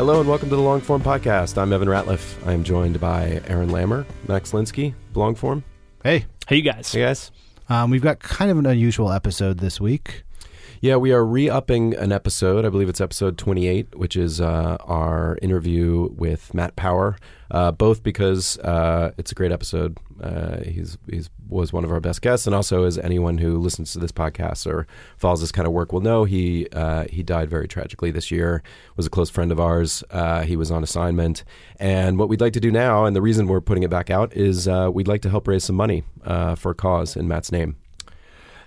Hello and welcome to the Longform Podcast. I'm Evan Ratliff. I'm joined by Aaron Lammer, Max Linsky, Longform. Hey, Hey, you guys. Hey guys. um, we've got kind of an unusual episode this week. Yeah, we are re-upping an episode. I believe it's episode 28, which is uh, our interview with Matt Power. Uh, both because uh, it's a great episode. Uh, he's he's was one of our best guests, and also as anyone who listens to this podcast or follows this kind of work will know, he uh, he died very tragically this year. Was a close friend of ours. Uh, he was on assignment, and what we'd like to do now, and the reason we're putting it back out, is we'd like to help raise some money for a cause in Matt's name.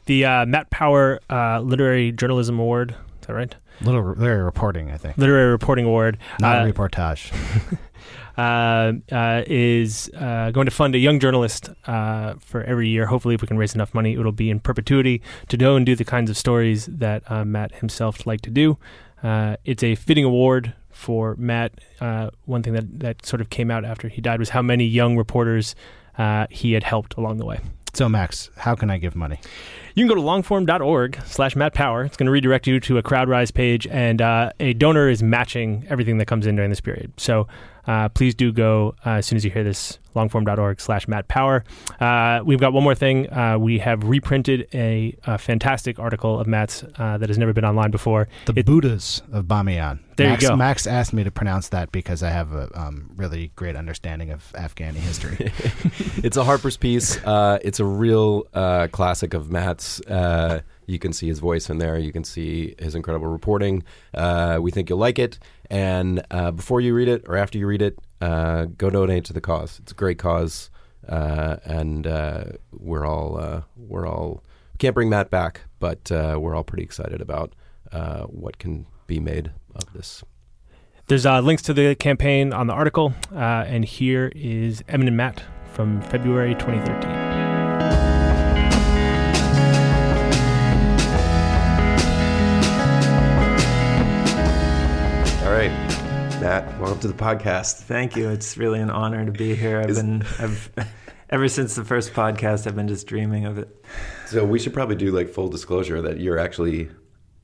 The uh, Matt Power uh, Literary Journalism Award. Is that right? Literary reporting, I think, Literary Reporting Award. not uh, reportage. uh, uh, is uh, going to fund a young journalist uh, for every year. Hopefully, if we can raise enough money, it'll be in perpetuity to go and do the kinds of stories that uh, Matt himself liked to do. Uh, it's a fitting award for Matt. Uh, one thing that, that sort of came out after he died was how many young reporters uh, he had helped along the way. So, Max, how can I give money? You can go to longform.org slash Matt Power. It's going to redirect you to a CrowdRise page, and uh, a donor is matching everything that comes in during this period. So uh, please do go uh, as soon as you hear this, longform.org slash Matt Power. Uh, we've got one more thing. Uh, we have reprinted a, a fantastic article of Matt's uh, that has never been online before. The It- Buddhas of Bamiyan. There you Max, go. Max asked me to pronounce that because I have a um, really great understanding of Afghani history. it's a Harper's piece. Uh, it's a real uh, classic of Matt's. You can see his voice in there. You can see his incredible reporting. Uh, we think you'll like it. And uh, before you read it or after you read it, uh, go donate to the cause. It's a great cause, uh, and uh, we're all uh, we're all can't bring Matt back, but we're all pretty excited about what can be made of this. There's links to the campaign on the article, and here is Evan and Matt from February 2013. Matt, welcome to the podcast. Thank you. It's really an honor to be here. I've been, I've, ever since the first podcast, I've been just dreaming of it. So we should probably do like full disclosure that you're actually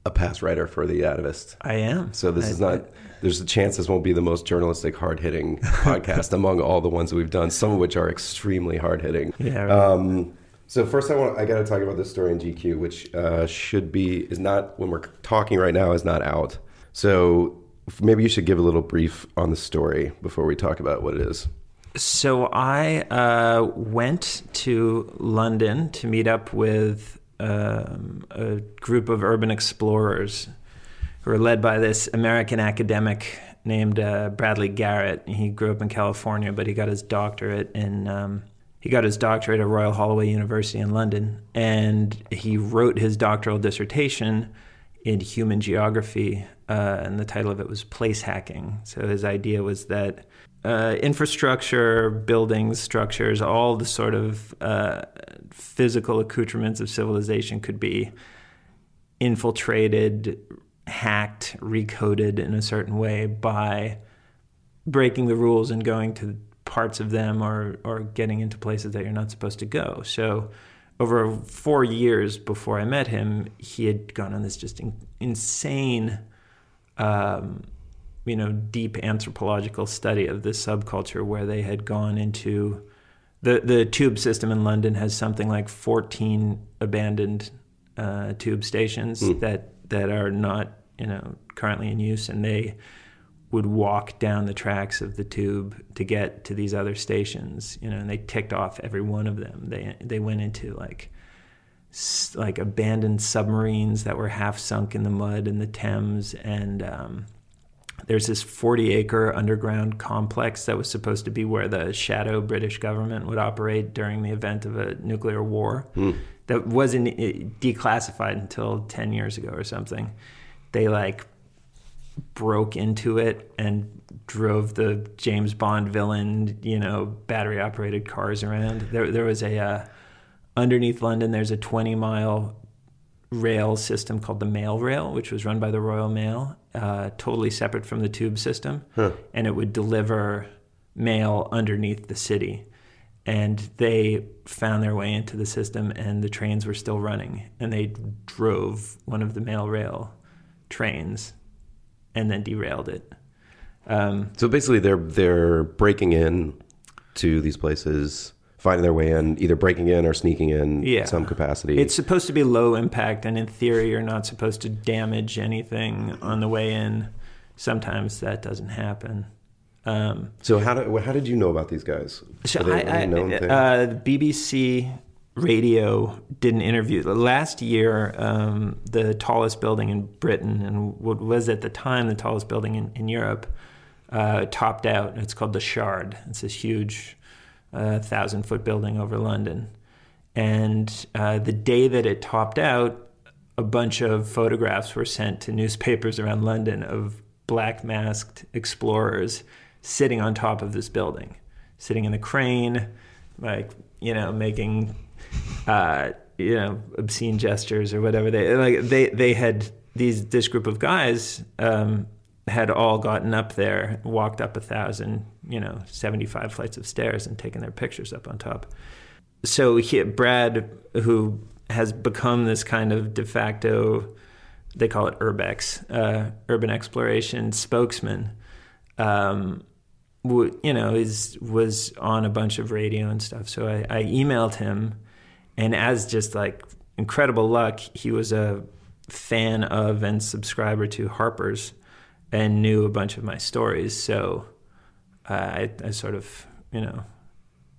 a past writer for the Atavist. I am. So this I- is not. There's a chance this won't be the most journalistic, hard-hitting podcast among all the ones that we've done. Some of which are extremely hard-hitting. Yeah, right. Um, so first, I want I got to talk about this story in GQ, which uh, should be is not when we're talking right now is not out. So maybe you should give a little brief on the story before we talk about what it is. So I uh, went to London to meet up with um, a group of urban explorers who are led by this American academic named uh, Bradley Garrett. He grew up in California, but he got his doctorate in um, he got his doctorate at Royal Holloway University in London, and he wrote his doctoral dissertation in human geography, uh, and the title of it was Place Hacking. So his idea was that uh, infrastructure, buildings, structures, all the sort of uh, physical accoutrements of civilization could be infiltrated, hacked, recoded in a certain way by breaking the rules and going to parts of them or, or getting into places that you're not supposed to go. So over four years before I met him, he had gone on this just in, insane, um, you know, deep anthropological study of this subculture where they had gone into the the tube system in London has something like 14 abandoned uh, tube stations Mm. that that are not you know currently in use, and they would walk down the tracks of the tube to get to these other stations, you know, and they ticked off every one of them. They they went into like like abandoned submarines that were half sunk in the mud in the Thames, and um, there's this 40 acre underground complex that was supposed to be where the shadow British government would operate during the event of a nuclear war. That wasn't uh, declassified until 10 years ago or something. They like broke into it and drove the James Bond villain, you know, battery operated cars around. There, there was a uh, underneath London. There's a 20 mile rail system called the Mail Rail, which was run by the Royal Mail, uh, totally separate from the tube system, and it would deliver mail underneath the city. And they found their way into the system, and the trains were still running. And they drove one of the mail rail trains and then derailed it. Um, So basically, they're they're breaking in to these places, finding their way in, either breaking in or sneaking in Yeah. some capacity. It's supposed to be low impact, and in theory, you're not supposed to damage anything on the way in. Sometimes that doesn't happen. Um, so how did how did you know about these guys? so they, I, I, uh, the BBC radio did an interview last year. Um, the tallest building in Britain, and what was at the time the tallest building in, in Europe, uh, topped out. It's called the Shard. It's this huge, uh, thousand foot building over London. And uh, the day that it topped out, a bunch of photographs were sent to newspapers around London of black masked explorers sitting on top of this building, sitting in the crane, like, you know, making, uh, you know, obscene gestures or whatever. They, like, they, they had these, this group of guys, um, had all gotten up there, walked up a thousand, you know, 75 flights of stairs and taken their pictures up on top so he, Brad, who has become this kind of de facto, they call it urbex, uh, urban exploration spokesman, um, w- you know, is was on a bunch of radio and stuff. So I, I emailed him, and as just like incredible luck, he was a fan of and subscriber to Harper's, and knew a bunch of my stories. So uh, I, I sort of, you know,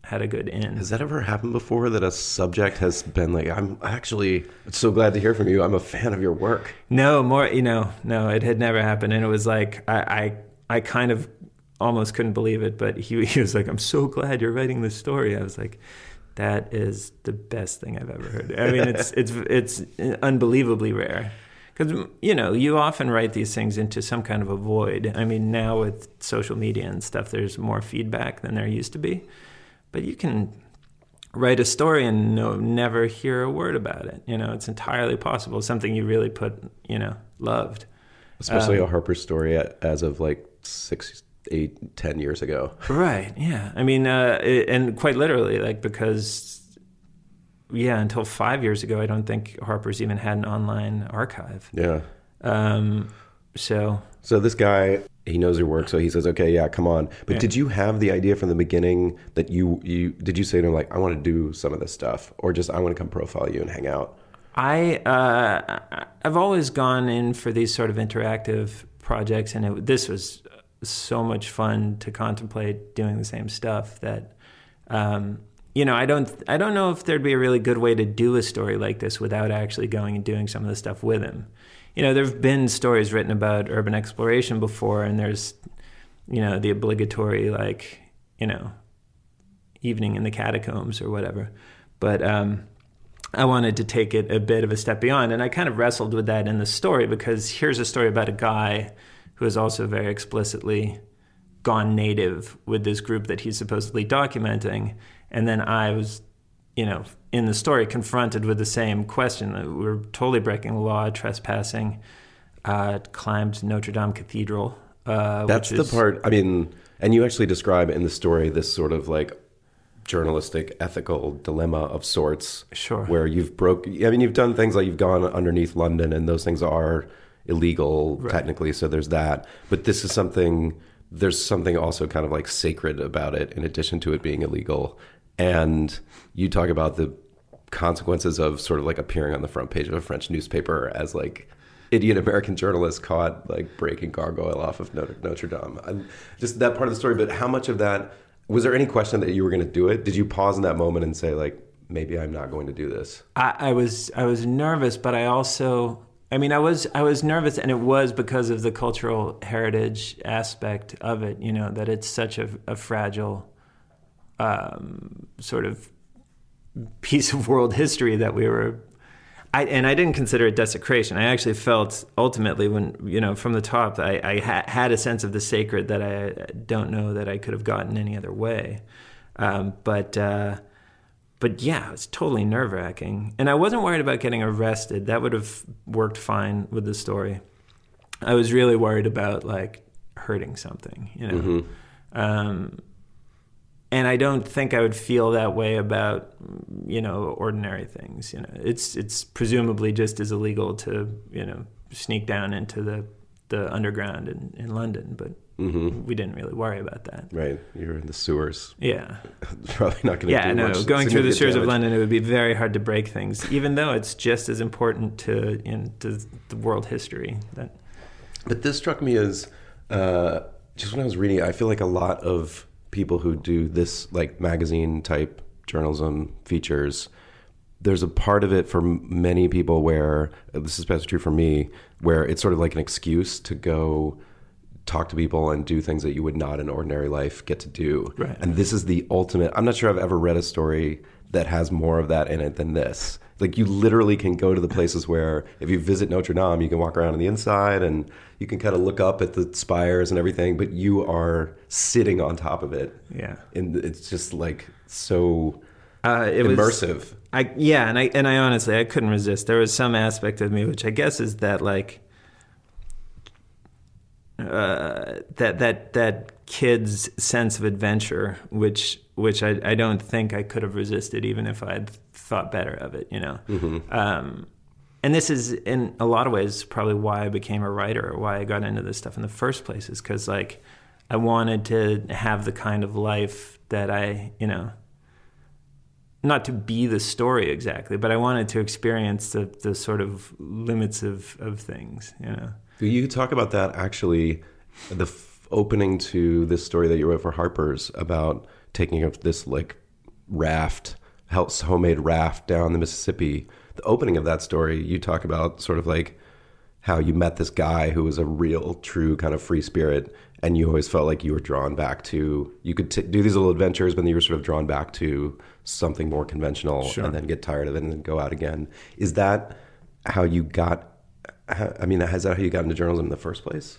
had a good in. Has that ever happened before that a subject has been like, I'm actually so glad to hear from you. I'm a fan of your work. No, more, you know, no, it had never happened. And it was like, I, I, I kind of almost couldn't believe it, but he, he was like, I'm so glad you're writing this story. I was like, that is the best thing I've ever heard. I mean, it's, it's, it's unbelievably rare. Because, you know, you often write these things into some kind of a void. I mean, now with social media and stuff, there's more feedback than there used to be. But you can write a story and no, never hear a word about it. You know, it's entirely possible. Something you really put, you know, loved. Especially Um, a Harper story as of like six, eight, ten years ago. Right. Yeah. I mean, uh, it, and quite literally, like because, yeah, until five years ago, I don't think Harper's even had an online archive. Yeah. Um, so So this guy, he knows your work, so he says, "Okay, yeah, come on." But Yeah. did you have the idea from the beginning that you you did you say to him like, "I want to do some of this stuff," or just "I want to come profile you and hang out"? I uh, I've always gone in for these sort of interactive projects, and it, this was so much fun to contemplate doing the same stuff. That um, you know, I don't I don't know if there'd be a really good way to do a story like this without actually going and doing some of the stuff with him. You know, there've been stories written about urban exploration before, and there's you know the obligatory like you know evening in the catacombs or whatever, but. Um, I wanted to take it a bit of a step beyond. And I kind of wrestled with that in the story because here's a story about a guy who has also very explicitly gone native with this group that he's supposedly documenting. And then I was, you know, in the story confronted with the same question. that We're totally breaking the law, trespassing, uh, climbed Notre Dame Cathedral. Uh, That's which the part. I mean, and you actually describe in the story this sort of like journalistic ethical dilemma of sorts. Sure. Where you've broke. I mean, you've done things like you've gone underneath London, and those things are illegal Right. technically. So there's that. But this is something. There's something also kind of like sacred about it, in addition to it being illegal. And you talk about the consequences of sort of like appearing on the front page of a French newspaper as like idiot American journalist caught like breaking gargoyle off of Notre, Dame. Just that part of the story. But how much of that was there any question that you were going to do it? Did you pause in that moment and say like, maybe I'm not going to do this? I, I was I was nervous, but I also I mean I was I was nervous, and it was because of the cultural heritage aspect of it. You know that it's such a, a fragile um, sort of piece of world history that we were. I, and I didn't consider it desecration. I actually felt ultimately when you know from the top, I, I ha- had a sense of the sacred that I don't know that I could have gotten any other way. Um, but uh, but yeah, it was totally nerve wracking. And I wasn't worried about getting arrested. That would have worked fine with the story. I was really worried about like hurting something, you know. Um, and I don't think I would feel that way about you know ordinary things. You know, it's it's presumably just as illegal to you know sneak down into the the underground in, in London, but we didn't really worry about that. Right, you're in the sewers. Yeah. Probably not going to. Yeah, do no. much Going through the sewers of. London, it would be very hard to break things, even though it's just as important to in to the world history. That But this struck me as uh, just when I was reading I feel like a lot of people who do this like magazine type journalism features, there's a part of it for many people where this is especially true for me, where it's sort of like an excuse to go talk to people and do things that you would not in ordinary life get to do. Right. And this is the ultimate. I'm not sure I've ever read a story that has more of that in it than this. Like you literally can go to the places where if you visit Notre Dame, you can walk around on the inside and you can kind of look up at the spires and everything, but you are sitting on top of it. yeah, And it's just like so uh, it was immersive. I yeah, and I and I honestly I couldn't resist. There was some aspect of me which I guess is that like uh, that that that kid's sense of adventure, which which I, I don't think I could have resisted even if I'd thought better of it. You know, um, and this is in a lot of ways probably why I became a writer or why I got into this stuff in the first place is because like I wanted to have the kind of life that I you know not to be the story exactly, but I wanted to experience the, the sort of limits of, of things, you know. You talk about that actually, the f- opening to this story that you wrote for Harper's about taking up this like raft, house homemade raft down the Mississippi. The opening of that story, you talk about sort of like how you met this guy who was a real, true kind of free spirit, and you always felt like you were drawn back to. You could t- do these little adventures, but then you were sort of drawn back to something more conventional, Sure. and then get tired of it and then go out again. Is that how you got? I mean, is that how you got into journalism in the first place?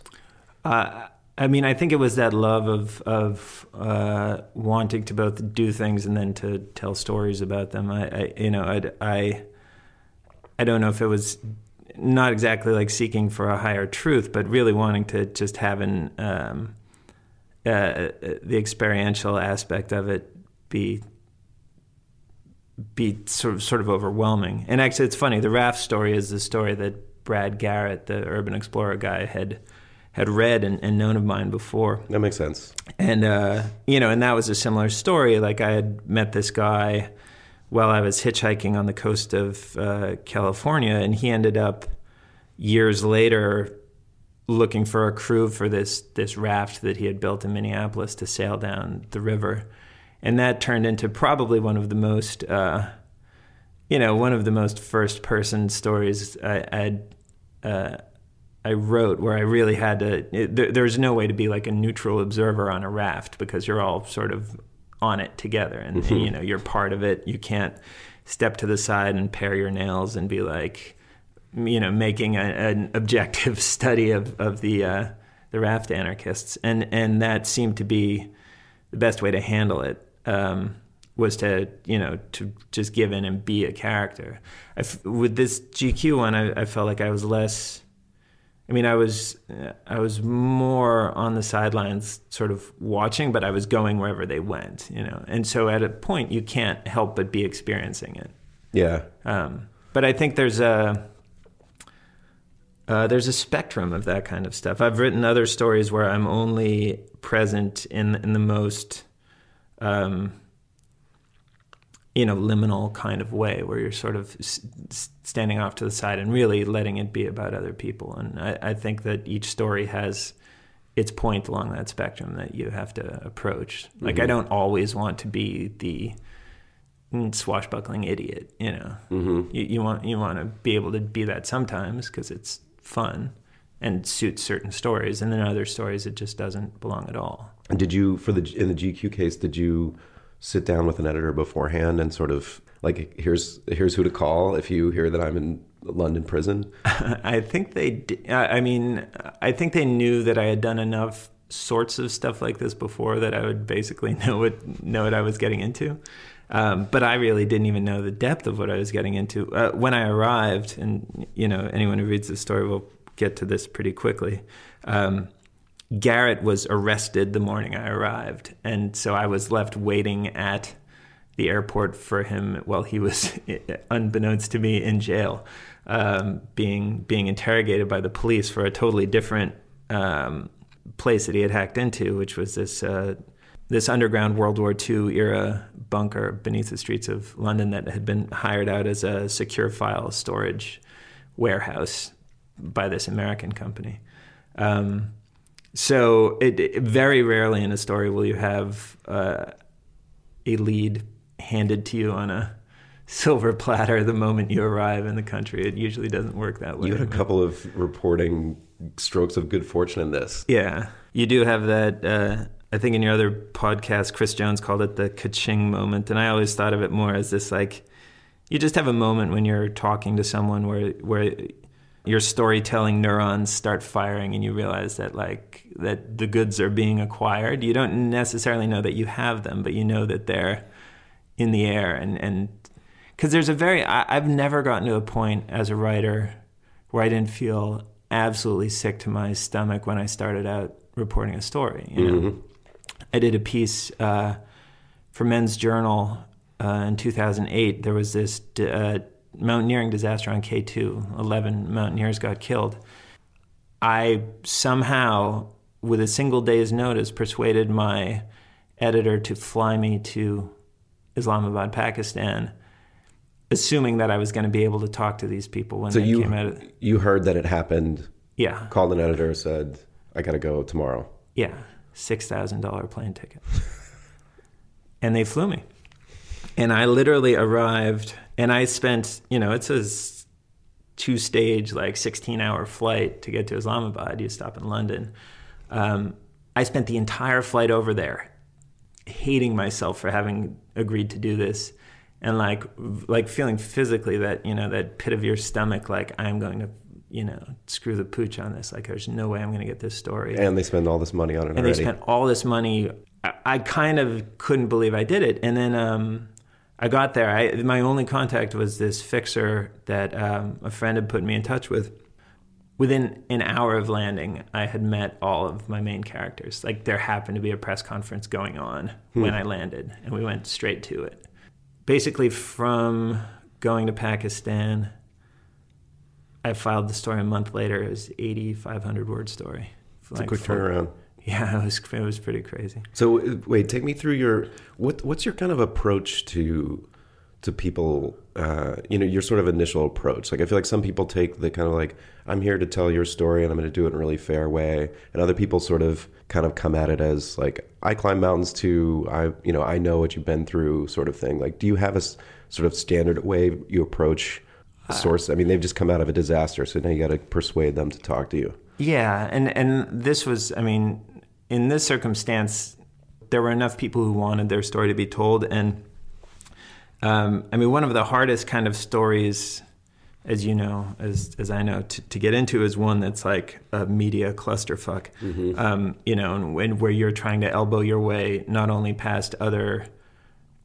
Uh, I mean, I think it was that love of of uh, wanting to both do things and then to tell stories about them. I, I you know, I'd, I, I don't know if it was not exactly like seeking for a higher truth, but really wanting to just have an um, uh, the experiential aspect of it be be sort of sort of overwhelming. And actually, it's funny. The raft story is the story that Brad Garrett, the urban explorer guy, had had read and, and known of mine before. That makes sense. And uh, you know, and that was a similar story. Like I had met this guy while I was hitchhiking on the coast of uh, California, and he ended up years later looking for a crew for this this raft that he had built in Minneapolis to sail down the river, and that turned into probably one of the most uh, you know one of the most first person stories I, I'd. Uh, I wrote where I really had to. It, there, there's no way to be like a neutral observer on a raft because you're all sort of on it together, and, and, you know you're part of it. You can't step to the side and pare your nails and be like, you know, making a, an objective study of of the uh, the raft anarchists, and and that seemed to be the best way to handle it. Um, was to you know to just give in and be a character. I f with this GQ one, I, I felt like I was less I mean, I was I was more on the sidelines, sort of watching, but I was going wherever they went, you know. And so at a point, you can't help but be experiencing it. Yeah. Um, but I think there's a uh, there's a spectrum of that kind of stuff. I've written other stories where I'm only present in in the most um, you know liminal kind of way where you're sort of standing off to the side and really letting it be about other people. And I, I, think that each story has its point along that spectrum that you have to approach. Like mm-hmm. i don't always want to be the swashbuckling idiot you know? Mm-hmm. you, you, want you want to be able to be that sometimes because it's fun and suits certain stories. And then other stories it just doesn't belong at all. And did you for the in the gq case did you sit down with an editor beforehand and sort of like here's here's who to call if you hear that I'm in London prison? I think they. I mean, I think they knew that I had done enough sorts of stuff like this before that I would basically know what know what I was getting into. Um, but I really didn't even know the depth of what I was getting into uh, when I arrived. And you know, anyone who reads the story will get to this pretty quickly. Um, Garrett was arrested the morning I arrived, and so I was left waiting at the airport for him while he was, unbeknownst to me, in jail, um, being being interrogated by the police for a totally different um, place that he had hacked into, which was this uh, this underground World War II era bunker beneath the streets of London that had been hired out as a secure file storage warehouse by this American company. Um, so it, it, very rarely in a story will you have uh, a lead handed to you on a silver platter the moment you arrive in the country. It usually doesn't work that way. You had a couple of reporting strokes of good fortune in this. Yeah, you do have that. Uh, I think in your other podcast, Chris Jones called it the ka-ching moment, and I always thought of it more as this like you just have a moment when you're talking to someone where where your storytelling neurons start firing and you realize that like that the goods are being acquired. You don't necessarily know that you have them but you know that they're in the air. And and because there's a very I, i've never gotten to a point as a writer where i didn't feel absolutely sick to my stomach when i started out reporting a story you know? Mm-hmm. i did a piece uh, for men's journal uh, in 2008 there was this uh, mountaineering disaster on K2. 11 mountaineers got killed. I somehow, with a single day's notice, persuaded my editor to fly me to Islamabad, Pakistan, assuming that I was going to be able to talk to these people when so they you, came out. Of, you heard that it happened. Yeah. Called an editor, said, "I got to go tomorrow." Yeah, six thousand dollar plane ticket, and they flew me. And I literally arrived and I spent, you know, it's a two stage, like 16 hour flight to get to Islamabad. You stop in London. Um, I spent the entire flight over there hating myself for having agreed to do this and like like feeling physically that you know that pit of your stomach like i'm going to you know screw the pooch on this like there's no way i'm going to get this story and they spend all this money on it and already. they spent all this money I, I, kind of couldn't believe i did it and then um, I got there. I, my only contact was this fixer that um, a friend had put me in touch with. Within an hour of landing, I had met all of my main characters. Like there happened to be a press conference going on hmm. when I landed, and we went straight to it. Basically, from going to Pakistan, I filed the story a month later. It was 8,500 word story. It's like a quick turnaround. Yeah, it was it was pretty crazy. So wait, take me through your what what's your kind of approach to to people uh, you know your sort of initial approach? Like i feel like some people take the kind of like i'm here to tell your story and i'm going to do it in a really fair way and other people sort of kind of come at it as like i climb mountains too i you know i know what you've been through sort of thing. Like do you have a sort of standard way you approach source? I mean they've just come out of a disaster so now you got to persuade them to talk to you yeah and and this was i mean in this circumstance, there were enough people who wanted their story to be told. And um, I mean, one of the hardest kind of stories, as you know, as as I know, to, to get into is one that's like a media clusterfuck. Mm-hmm. Um, you know, and when, where you're trying to elbow your way not only past other,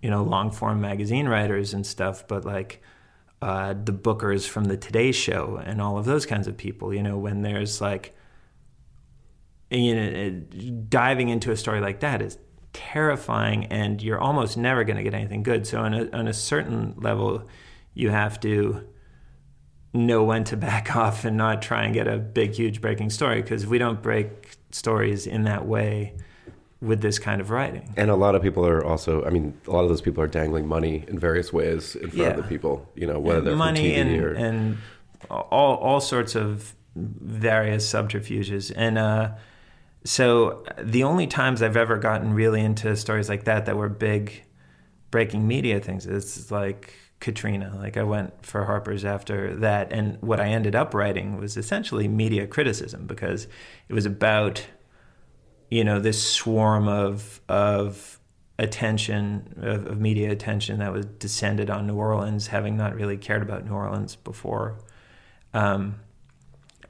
you know, long form magazine writers and stuff, but like uh, the bookers from the Today Show and all of those kinds of people. You know, when there's like, you know, diving into a story like that is terrifying, and you're almost never going to get anything good. So on a on a certain level, you have to know when to back off and not try and get a big, huge breaking story because we don't break stories in that way with this kind of writing. And a lot of people are also, I mean, a lot of those people are dangling money in various ways in front Yeah. of the people, you know, whether they're money from TV and, or. and all, all sorts of various subterfuges. And uh, so the only times I've ever gotten really into stories like that that were big breaking media things is like Katrina. Like I went for Harper's after that. And what I ended up writing was essentially media criticism because it was about you know this swarm of of attention of, of media attention that was descended on New Orleans, having not really cared about New Orleans before, um,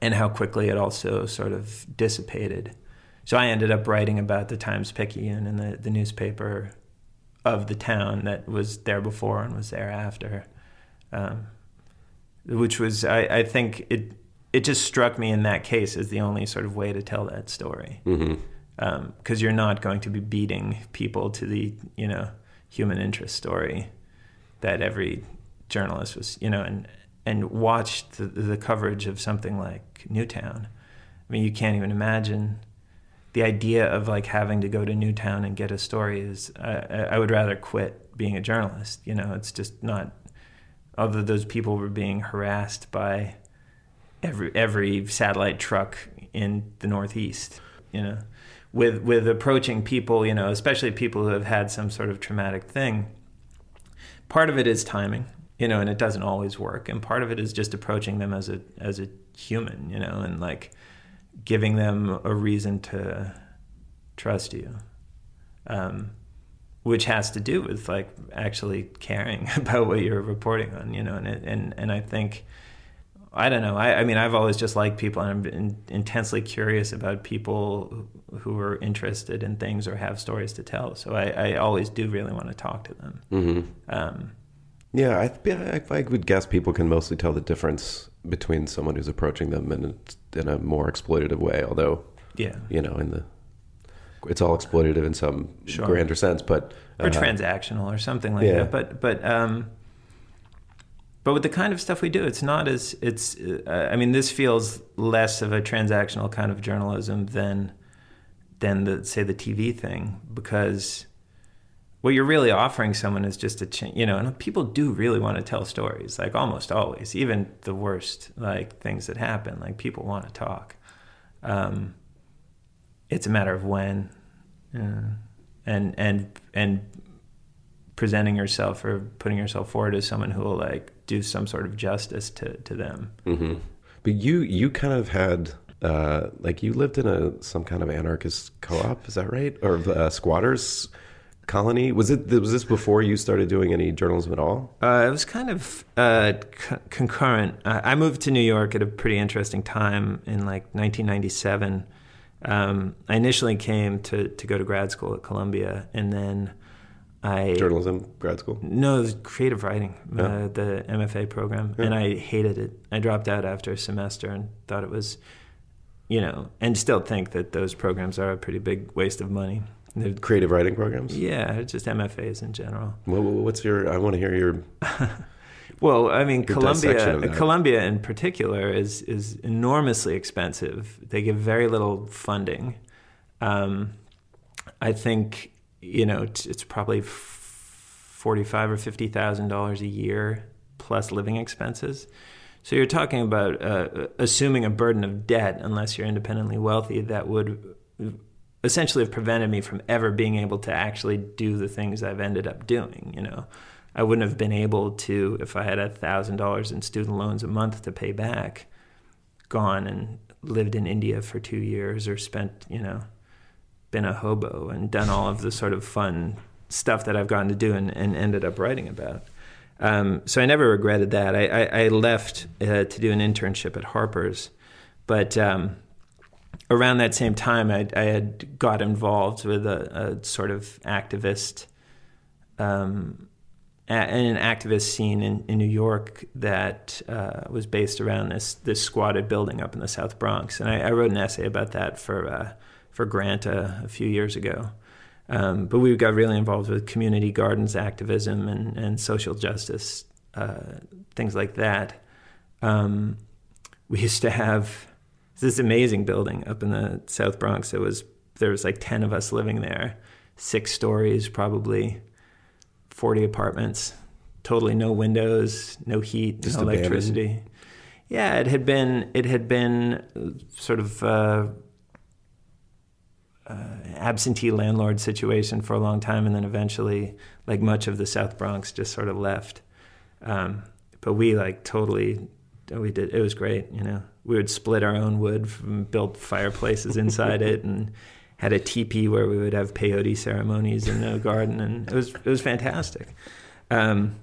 and how quickly it also sort of dissipated. So I ended up writing about the Times Picayune and the, the newspaper of the town that was there before and was there after, um, which was I, I think it it just struck me in that case as the only sort of way to tell that story Mhm. Um, because you're not going to be beating people to the you know human interest story that every journalist was you know and and watched the, the coverage of something like Newtown. I mean, you can't even imagine the idea of like having to go to Newtown and get a story is. I I would rather quit being a journalist. You know, it's just not. Although those people were being harassed by every every satellite truck in the Northeast. You know, with with approaching people, you know, especially people who have had some sort of traumatic thing. Part of it is timing, you know, and it doesn't always work, and part of it is just approaching them as a as a human, you know, and like giving them a reason to trust you. Um, which has to do with like actually caring about what you're reporting on, you know, and and and I think I don't know. I, I mean, I've always just liked people, and I'm in, intensely curious about people who- are interested in things or have stories to tell. So I, I always do really want to talk to them. Mhm. Um, Yeah, I, I, I would guess people can mostly tell the difference between someone who's approaching them in a, in a more exploitative way, although, yeah, you know, in the. It's all exploitative in some Sure. grander sense, but. or uh, transactional or something like yeah. that. But but um, but with the kind of stuff we do, it's not as it's. Uh, I mean, this feels less of a transactional kind of journalism than than the say the TV thing because what you're really offering someone is just a ch- you know, and people do really want to tell stories, like almost always, even the worst like things that happen, like people want to talk. Um, it's a matter of when, uh, and and and presenting yourself or putting yourself forward as someone who will like do some sort of justice to to them. hmm But you you kind of had uh, like you lived in a some kind of anarchist co-op, is that right? Or uh, squatters colony? Was it was this before you started doing any journalism at all? Uh, it was kind of uh, c- concurrent. I moved to New York at a pretty interesting time in like 1997. Um, I initially came to, to go to grad school at Columbia, and then I Journalism grad school. No, it was creative writing, Yeah. uh, the MFA program, and I hated it. I dropped out after a semester and thought it was, you know, and still think that those programs are a pretty big waste of money. They're- Creative writing programs. yeah, just MFAs in general. What- what's your? I want to hear your. Well, I mean, Your Columbia. Columbia in particular is is enormously expensive. They give very little funding. Um, I think you know it's, it's probably forty five or fifty thousand dollars a year plus living expenses. So you're talking about uh, assuming a burden of debt, unless you're independently wealthy, that would essentially have prevented me from ever being able to actually do the things I've ended up doing. You know, I wouldn't have been able to if I had a thousand dollars in student loans a month to pay back, gone and lived in India for two years or spent you know, been a hobo and done all of the sort of fun stuff that I've gotten to do and, and ended up writing about. Um, so I never regretted that. I, I, I left uh, to do an internship at Harper's, but um, around that same time, I, I had got involved with a, a sort of activist um, an activist scene in, in New York that uh, was based around this this squatted building up in the South Bronx, and I, I wrote an essay about that for uh, for Granta, a, few years ago. Um, but we got really involved with community gardens activism and, and social justice uh, things like that. Um, we used to have this amazing building up in the South Bronx. It was there was like ten of us living there, six stories, probably 40 apartments, totally no windows, no heat, Just no electricity. Abandoned. Yeah, it had been it had been sort of uh, uh, absentee landlord situation for a long time, and then eventually, like much of the South Bronx, just sort of left. Um, but we like totally we did it was great. You know, we would split our own wood, from, build fireplaces inside it, and had a teepee where we would have peyote ceremonies in the garden, and it was it was fantastic. Um,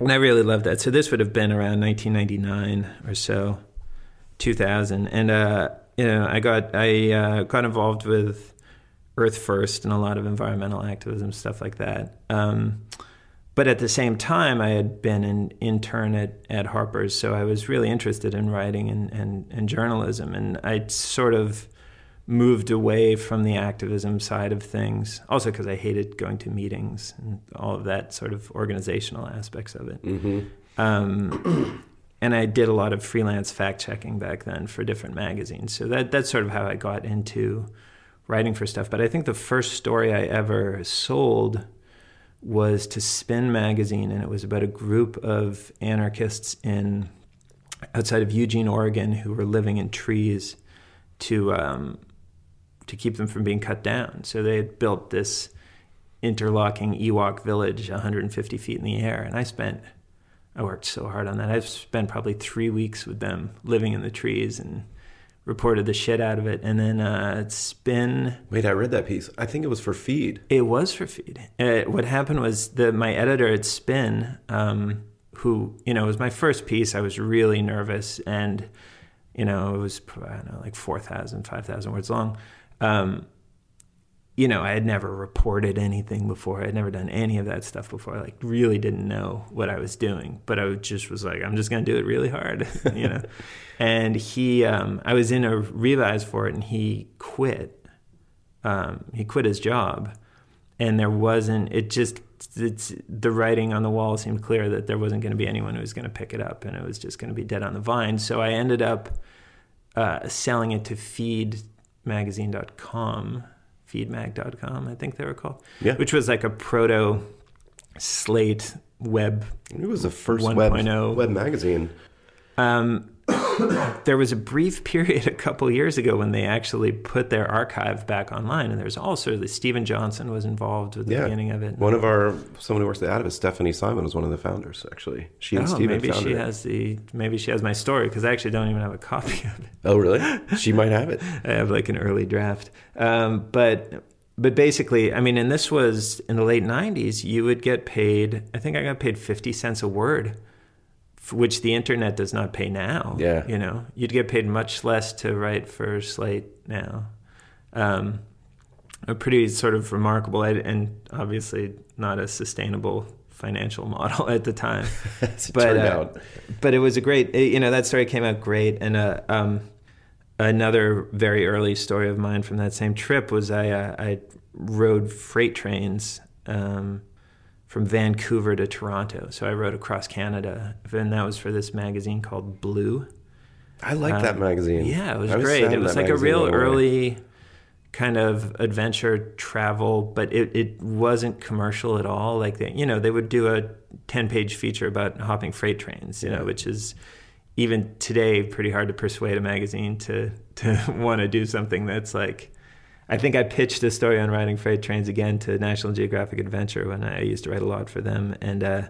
and I really loved that. So this would have been around 1999 or so, 2000, and uh, you know I got I uh, got involved with Earth First and a lot of environmental activism stuff like that. Um, but at the same time, I had been an intern at, at Harper's, so I was really interested in writing and, and, and journalism, and I sort of moved away from the activism side of things. Also, because I hated going to meetings and all of that sort of organizational aspects of it. Mm-hmm. Um, and I did a lot of freelance fact checking back then for different magazines. So that that's sort of how I got into writing for stuff. But I think the first story I ever sold was to Spin magazine, and it was about a group of anarchists in outside of Eugene, Oregon, who were living in trees to um, to keep them from being cut down. So they had built this interlocking Ewok village 150 feet in the air. And I spent, I worked so hard on that. I've spent probably three weeks with them living in the trees and reported the shit out of it. And then uh, Spin. Wait, I read that piece. I think it was for Feed. It was for Feed. Uh, what happened was the my editor at Spin, um, who, you know, was my first piece. I was really nervous and, you know, it was, I don't know, like 4,000, 5,000 words long um, you know, I had never reported anything before. I had never done any of that stuff before. I like really didn't know what I was doing, but I just was like, I'm just going to do it really hard, you know. and he, um, I was in a revise for it, and he quit. Um, he quit his job, and there wasn't. It just it's the writing on the wall seemed clear that there wasn't going to be anyone who was going to pick it up, and it was just going to be dead on the vine. So I ended up uh, selling it to Feed magazine.com, feedmag.com, I think they were called, yeah. which was like a proto Slate web. It was the first 1. web, web magazine. Um, there was a brief period a couple years ago when they actually put their archive back online, and there's also the Steven Johnson was involved with the yeah. beginning of it. One of our someone who works at Atavist, Stefanie Syman, was one of the founders. Actually, she and oh, Steven maybe she it. has the maybe she has my story because I actually don't even have a copy of it. Oh, really? She might have it. I have like an early draft, um, but but basically, I mean, and this was in the late '90s. You would get paid. I think I got paid fifty cents a word which the internet does not pay now. Yeah. You know, you'd get paid much less to write for Slate now. Um, a pretty sort of remarkable and obviously not a sustainable financial model at the time. but, uh, but it was a great, you know, that story came out great. And uh, um, another very early story of mine from that same trip was I, uh, I rode freight trains. Um, from Vancouver to Toronto. So I wrote across Canada, and that was for this magazine called Blue. I like um, that magazine. Yeah, it was, was great. It was like a real early kind of adventure travel, but it, it wasn't commercial at all. Like they, you know, they would do a ten page feature about hopping freight trains, you yeah. know, which is even today pretty hard to persuade a magazine to to want to do something that's like I think I pitched a story on riding freight trains again to National Geographic Adventure when I used to write a lot for them, and uh,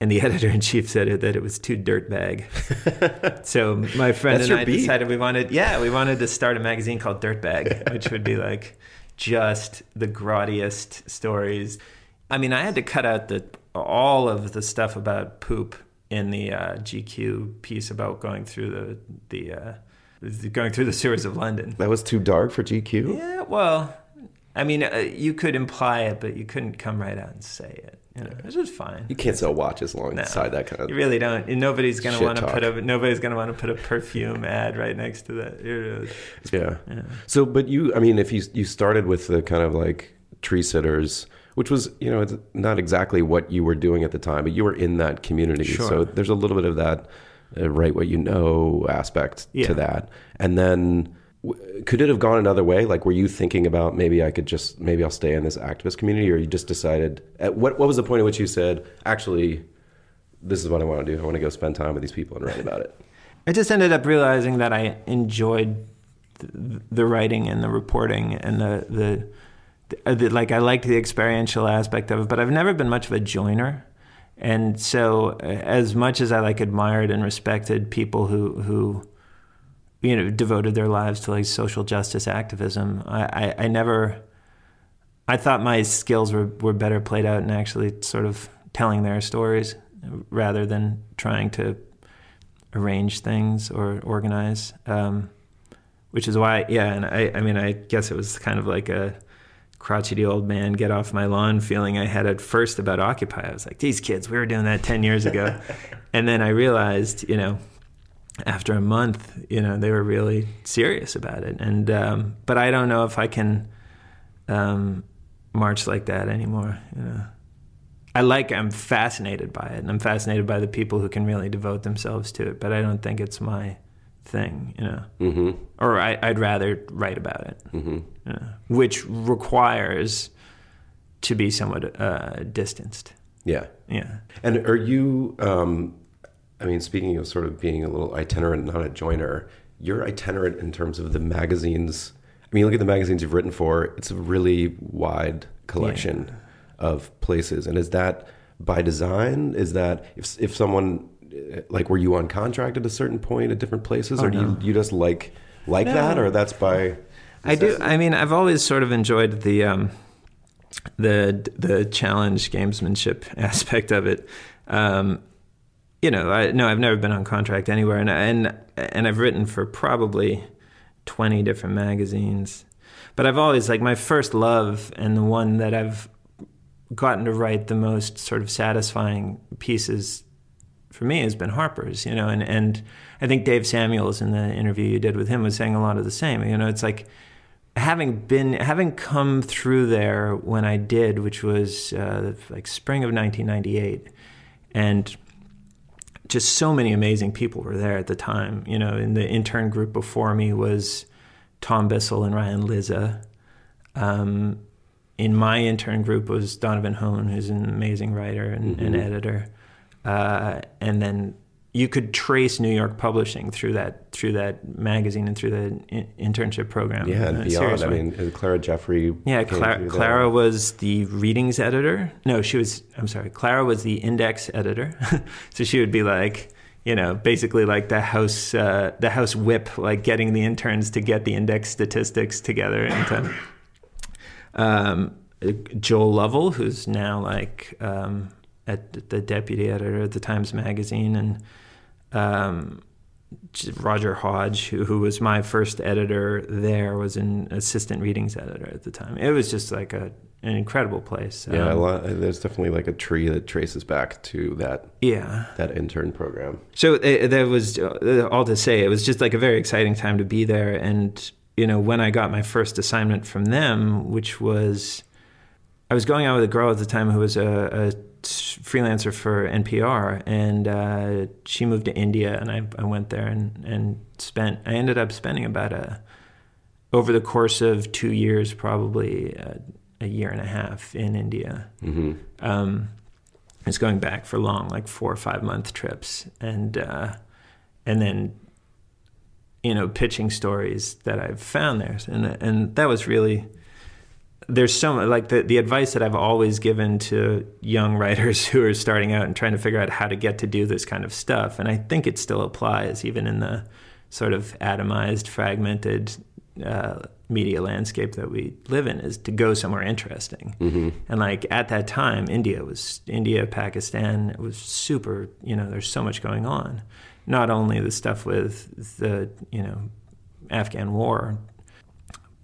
and the editor in chief said that it was too dirtbag. so my friend That's and I beat. decided we wanted, yeah, we wanted to start a magazine called Dirtbag, which would be like just the grottiest stories. I mean, I had to cut out the all of the stuff about poop in the uh, GQ piece about going through the the uh, going through the sewers of London. That was too dark for GQ. Yeah, well, I mean, uh, you could imply it, but you couldn't come right out and say it. You know, which is fine. You can't sell watches alongside that kind of. You really don't. And Nobody's gonna want to put a nobody's gonna want to put a perfume ad right next to that. Yeah. yeah. So, but you, I mean, if you you started with the kind of like tree sitters, which was you know it's not exactly what you were doing at the time, but you were in that community, Sure. so there's a little bit of that uh, write what you know aspect Yeah. to that, and then. w- Could it have gone another way? Like, were you thinking about maybe I could just maybe I'll stay in this activist community, or you just decided? At what What was the point at which you said, actually, this is what I want to do. I want to go spend time with these people and write about it. I just ended up realizing that I enjoyed the, the writing and the reporting and the, the, the, the like I liked the experiential aspect of it, but I've never been much of a joiner. And so, uh, as much as I like admired and respected people who who you know devoted their lives to like social justice activism, I, I, I never. I thought my skills were, were better played out in actually sort of telling their stories rather than trying to arrange things or organize. Um, which is why, yeah, and I, I mean, I guess it was kind of like a crotchety old man get off my lawn feeling I had at first about Occupy. I was like, these kids, we were doing that 10 years ago. and then I realized, you know, after a month, you know, they were really serious about it. And, um, but I don't know if I can um, march like that anymore, you know. I like, I'm fascinated by it, and I'm fascinated by the people who can really devote themselves to it, but I don't think it's my thing, you know. Mm-hmm. Or I, I'd rather write about it, Mm-hmm. you know, which requires to be somewhat uh, distanced. Yeah. Yeah. And are you, um, I mean, speaking of sort of being a little itinerant, not a joiner, you're itinerant in terms of the magazines. I mean, look at the magazines you've written for, it's a really wide collection of places. And is that by design? Is that if, if someone, like, were you on contract at a certain point at different places? Oh, or do no. you, you just like, like that? Or that's by. I do. I mean, I've always sort of enjoyed the um, the the challenge gamesmanship aspect of it. Um, you know, I no, I've never been on contract anywhere, and and and I've written for probably twenty different magazines. But I've always like my first love, and the one that I've gotten to write the most sort of satisfying pieces for me has been Harper's, you know, and, and I think Dave Samuels in the interview you did with him was saying a lot of the same. You know, it's like having been having come through there when I did, which was uh, like spring of 1998, and just so many amazing people were there at the time. You know, in the intern group before me was Tom Bissell and Ryan Lizza. Um, in my intern group was Donovan Hohn, who's an amazing writer and, and editor. Uh, and then you could trace New York publishing through that through that magazine and through the in- internship program. Yeah, and Uh, beyond. I mean, Clara Jeffery. Yeah, came Clara, was the readings editor. No, she was. I'm sorry. Clara was the index editor. so she would be like, you know, basically like the house, uh, the house whip, like getting the interns to get the index statistics together. And um, Joel Lovell, who's now like um, at the deputy editor at the Times Magazine, and um, Roger Hodge, who, who was my first editor there, was an assistant readings editor at the time. It was just like a, an incredible place. Yeah, a Um, lot, there's definitely like a tree that traces back to that yeah. that intern program. So uh, that was uh, all to say. It was just like a very exciting time to be there. And, you know, when I got my first assignment from them, which was, I was going out with a girl at the time who was a, a freelancer for NPR, and uh, she moved to India, and I, I went there and, and spent, I ended up spending about a, over the course of two years, probably uh, a year and a half in India. Hmm um, is going back for long, like four or five month trips, and uh, and then you know pitching stories that I've found there, and and that was really there's so much like the the advice that I've always given to young writers who are starting out and trying to figure out how to get to do this kind of stuff, and I think it still applies even in the sort of atomized, fragmented. Uh, media landscape that we live in is to go somewhere interesting hmm and like at that time, India was India, Pakistan it was super. You know, there's so much going on. Not only the stuff with the you know Afghan war,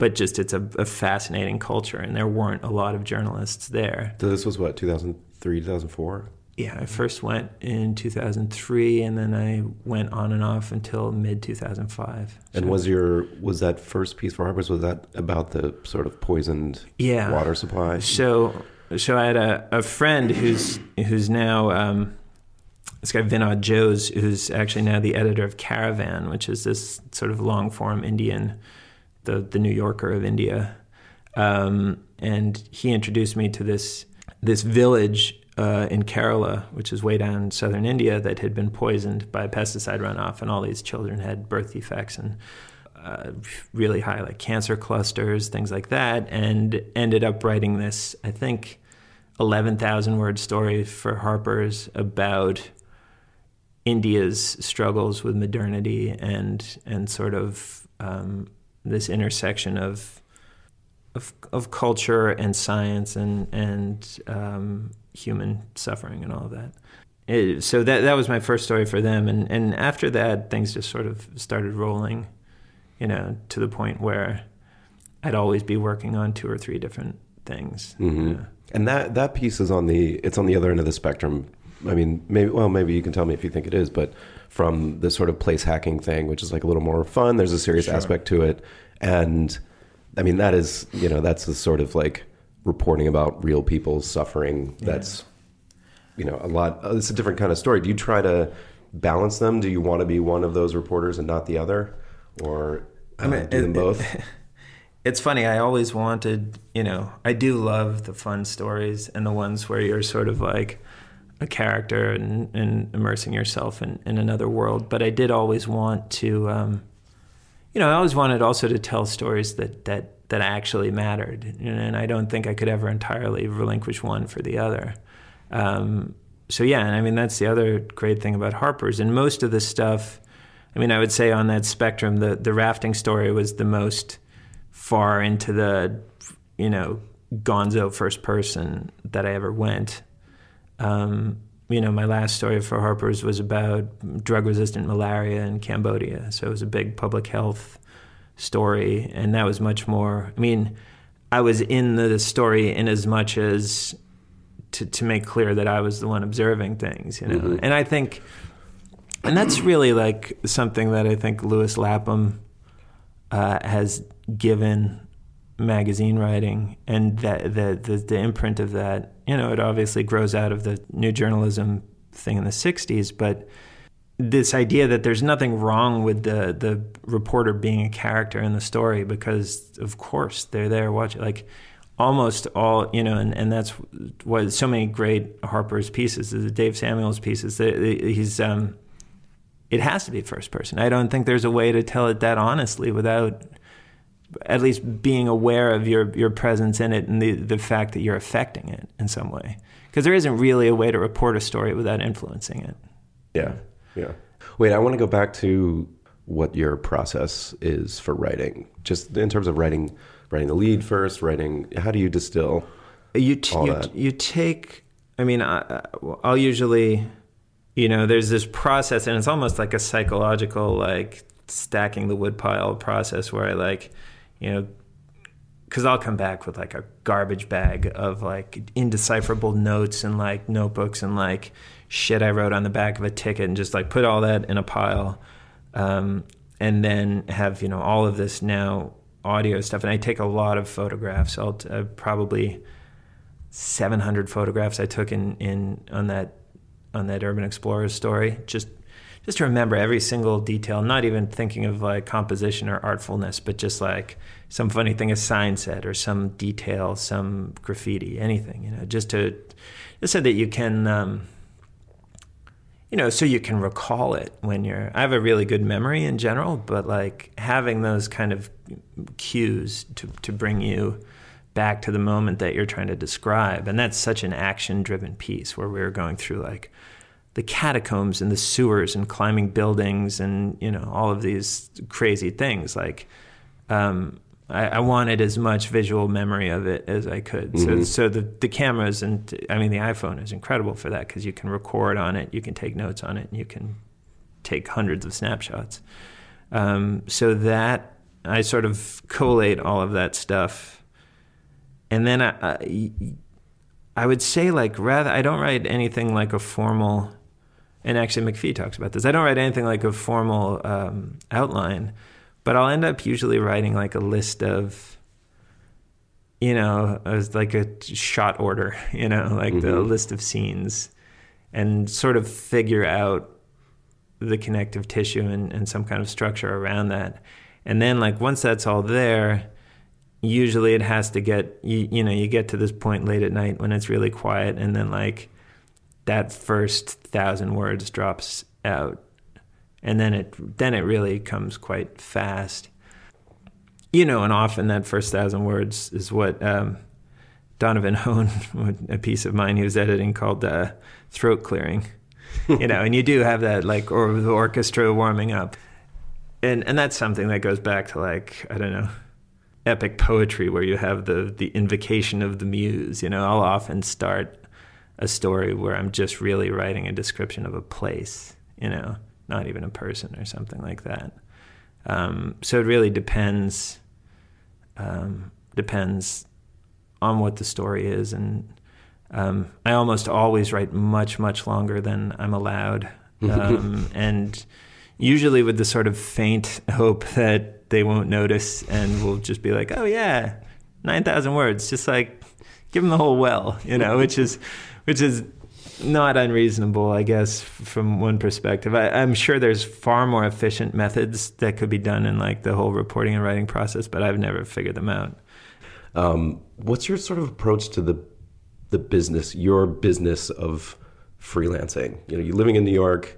but just it's a, a fascinating culture, and there weren't a lot of journalists there. So this was what 2003, 2004. Yeah, I first went in 2003, and then I went on and off until mid 2005. And was your was that first piece for Harper's was that about the sort of poisoned yeah. water supply? So, so I had a, a friend who's who's now um, this guy Vinod Jose, who's actually now the editor of Caravan, which is this sort of long form Indian, the the New Yorker of India, um, and he introduced me to this this village uh, in Kerala, which is way down in southern India, that had been poisoned by pesticide runoff, and all these children had birth defects and uh, really high like cancer clusters, things like that, and ended up writing this, I think, eleven thousand word story for Harper's about India's struggles with modernity and and sort of um, this intersection of, of of culture and science and and um, human suffering and all of that. It, so that that was my first story for them, and and after that things just sort of started rolling, you know, to the point where I'd always be working on two or three different things. Mm-hmm. And that that piece is on the it's on the other end of the spectrum I mean, maybe well, maybe you can tell me if you think it is, but from the sort of place hacking thing, which is like a little more fun. There's a serious sure. aspect to it, and I mean that is you know that's the sort of like reporting about real people's suffering. That's yeah. you know a lot. Uh, it's a different kind of story. Do you try to balance them? Do you want to be one of those reporters and not the other, or uh, I mean, do it, them both? It, it's funny. I always wanted, you know, I do love the fun stories and the ones where you're sort of like a character and, and immersing yourself in, in another world. But I did always want to, um, you know, I always wanted also to tell stories that that that actually mattered, and I don't think I could ever entirely relinquish one for the other. Um, so yeah, and I mean that's the other great thing about Harper's, and most of the stuff. I mean, I would say on that spectrum, the the rafting story was the most far into the, you know, Gonzo first person that I ever went. Um, you know, my last story for Harper's was about drug resistant malaria in Cambodia. So it was a big public health story. And that was much more, I mean, I was in the story in as much as to, to make clear that I was the one observing things, you know. Mm-hmm. And I think, and that's really like something that I think Lewis Lapham uh, has given magazine writing and that the, the, the imprint of that you know it obviously grows out of the new journalism thing in the 60s but this idea that there's nothing wrong with the the reporter being a character in the story because of course they're there watching like almost all you know and, and that's what so many great harper's pieces the dave samuels pieces he's um it has to be first person. I don't think there's a way to tell it that honestly without at least being aware of your your presence in it and the the fact that you're affecting it in some way. Because there isn't really a way to report a story without influencing it. Yeah. Yeah. Wait i want to go back to what your process is for writing. Just in terms of writing writing the lead first writing how do you distill you t- all you, that? you take i mean I, i'll usually you know there's this process and it's almost like a psychological like stacking the woodpile process where i like you know, because I'll come back with like a garbage bag of like indecipherable notes and like notebooks and like shit I wrote on the back of a ticket and just like put all that in a pile. Um, and then have, you know, all of this now audio stuff. And I take a lot of photographs. I'll t- uh, probably 700 photographs I took in, in on that on that Urban Explorers story. Just just to remember every single detail, not even thinking of like composition or artfulness, but just like some funny thing a sign said or some detail, some graffiti, anything, you know, just to just so that you can um, you know, so you can recall it when you're I have a really good memory in general, but like having those kind of cues to to bring you back to the moment that you're trying to describe. And that's such an action driven piece where we we're going through like the catacombs and the sewers and climbing buildings and you know all of these crazy things. Like um, I, I, wanted as much visual memory of it as I could. Mm-hmm. so so the the cameras and I mean the iPhone is incredible for that because you can record on it you can take notes on it and you can take hundreds of snapshots. Um, so that I sort of collate all of that stuff, and then I, I, I would say like rather I don't write anything like a formal, and actually McPhee talks about this. I don't write anything like a formal um, outline, but I'll end up usually writing like a list of you know, as like a shot order, you know, like mm-hmm. the list of scenes, and sort of figure out the connective tissue and, and some kind of structure around that. And then, like, once that's all there, usually it has to get, you, you know, you get to this point late at night when it's really quiet, and then, like, that first thousand words drops out. And then it then it really comes quite fast you know, and often that first thousand words is what um, Donovan Hohn, a piece of mine he was editing called uh, throat clearing. you know, and you do have that like or the orchestra warming up, and and that's something that goes back to like I don't know, epic poetry where you have the the invocation of the muse. You know, I'll often start a story where I'm just really writing a description of a place. You know, not even a person or something like that. Um, so it really depends um, depends on what the story is, and um, I almost always write much much longer than I'm allowed, um, and usually with the sort of faint hope that they won't notice and will just be like, oh yeah, nine thousand words, just like give them the whole well, you know, which is which is not unreasonable, I guess, from one perspective. I, am sure there's far more efficient methods that could be done in like the whole reporting and writing process, but I've never figured them out. Um, what's your sort of approach to the the business, your business of freelancing? You know, you're living in New York.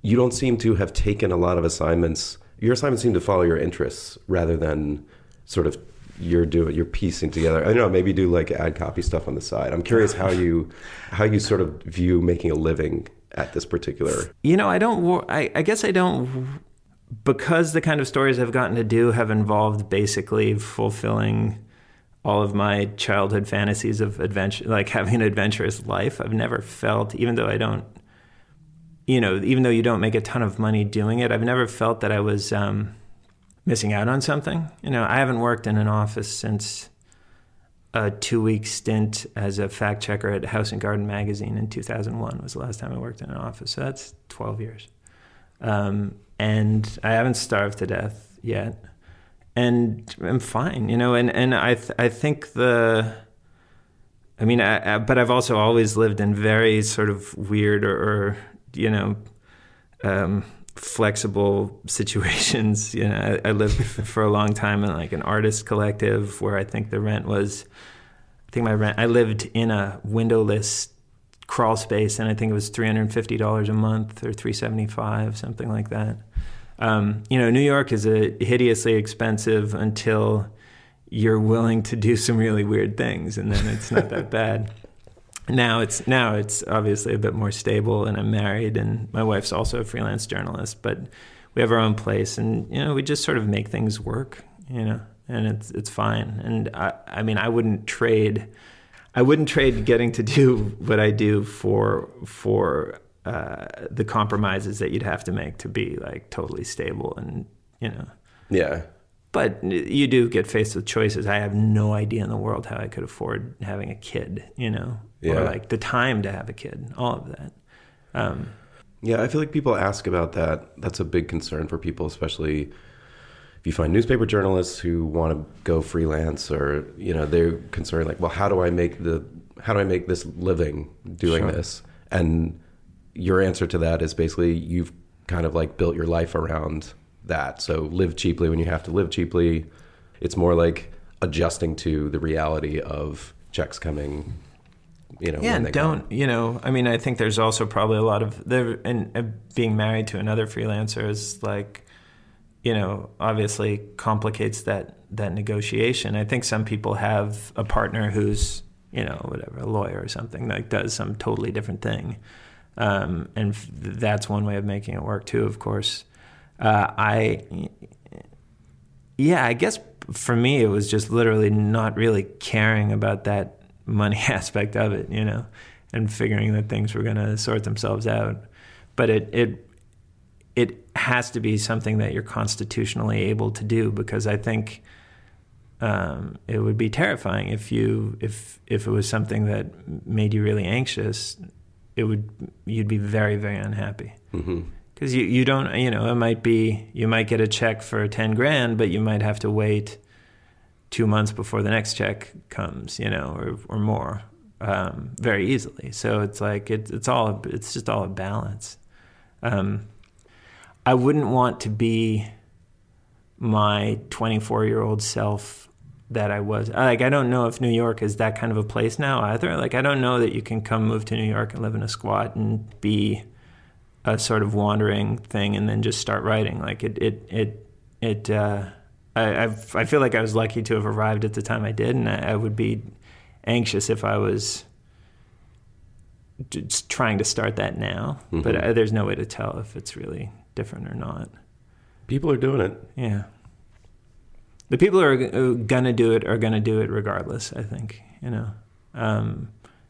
You don't seem to have taken a lot of assignments. Your assignments seem to follow your interests rather than sort of you're doing you're piecing together. I don't know, maybe do like ad copy stuff on the side. I'm curious how you how you sort of view making a living at this particular. You know, I don't. I, I guess I don't because the kind of stories I've gotten to do have involved basically fulfilling all of my childhood fantasies of adventure, like having an adventurous life. I've never felt, even though I don't, you know, even though you don't make a ton of money doing it, I've never felt that I was. Um, missing out on something. You know, I haven't worked in an office since a two week stint as a fact checker at House and Garden magazine in 2001 was the last time I worked in an office. So that's 12 years. Um, and I haven't starved to death yet. And I'm fine, you know, and, and I, th- I think the, I mean, I, I, but I've also always lived in very sort of weird or, or you know, um, flexible situations. You know, I, I lived for a long time in like an artist collective where I think the rent was, I think my rent, I lived in a windowless crawl space and I think it was $350 a month or 375 something like that. Um, you know, New York is a hideously expensive until you're willing to do some really weird things and then it's not that bad now it's now it's obviously a bit more stable and I'm married and my wife's also a freelance journalist but we have our own place and you know we just sort of make things work you know and it's it's fine. And I I mean I wouldn't trade I wouldn't trade getting to do what I do for for uh, the compromises that you'd have to make to be like totally stable and you know. Yeah but you do get faced with choices. I have no idea in the world how I could afford having a kid, you know, yeah. or like the time to have a kid, all of that. Um, yeah, I feel like people ask about that. That's a big concern for people, especially if you find newspaper journalists who want to go freelance, or you know, they're concerned like, well, how do I make the how do I make this living doing sure. this? And your answer to that is basically you've kind of like built your life around that. So live cheaply when you have to live cheaply. It's more like adjusting to the reality of checks coming you know. Yeah, don't you know? I mean, I think there's also probably a lot of there and uh, being married to another freelancer is like, you know, obviously complicates that that negotiation. I think some people have a partner who's you know whatever a lawyer or something that does some totally different thing, um, and that's one way of making it work too. Of course, uh, I yeah, I guess for me it was just literally not really caring about that money aspect of it, you know, and figuring that things were going to sort themselves out. But it it it has to be something that you're constitutionally able to do because I think um, it would be terrifying if you if if it was something that made you really anxious. It would you'd be very very unhappy because you you don't you know it might be you might get a check for ten grand, but you might have to wait two months before the next check comes, you know, or or more, um, very easily. So it's like it, it's all it's just all a balance. Um, I wouldn't want to be my 24 year old self that I was. Like I don't know if New York is that kind of a place now either. Like I don't know that you can come move to New York and live in a squat and be a sort of wandering thing and then just start writing. Like it it it it. Uh, I I've, I feel like I was lucky to have arrived at the time I did, and I, I would be anxious if I was just trying to start that now. But uh, there's no way to tell if it's really different or not. People are doing it. Yeah. The people who are gonna do it are gonna do it regardless. I think you know. Um,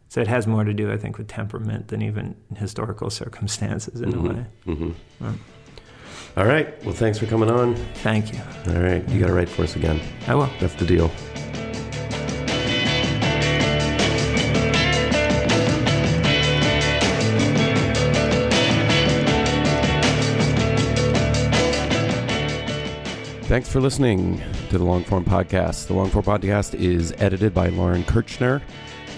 so it has more to do, I think, with temperament than even historical circumstances in a way. hmm Right. All right. Well, thanks for coming on. Thank you. All right. You got to write for us again. I will. That's the deal. Thanks for listening to the Longform Podcast. The Longform Podcast is edited by Lauren Kirchner.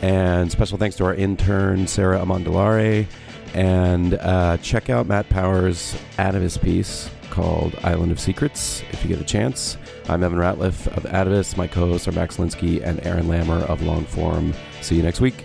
And special thanks to our intern, Sarah Amandolare. And uh, check out Matt Power's Atavist piece called Island of Secrets if you get a chance. I'm Evan Ratliff of Atavist. My co hosts are Max Linsky and Aaron Lammer of Longform. See you next week.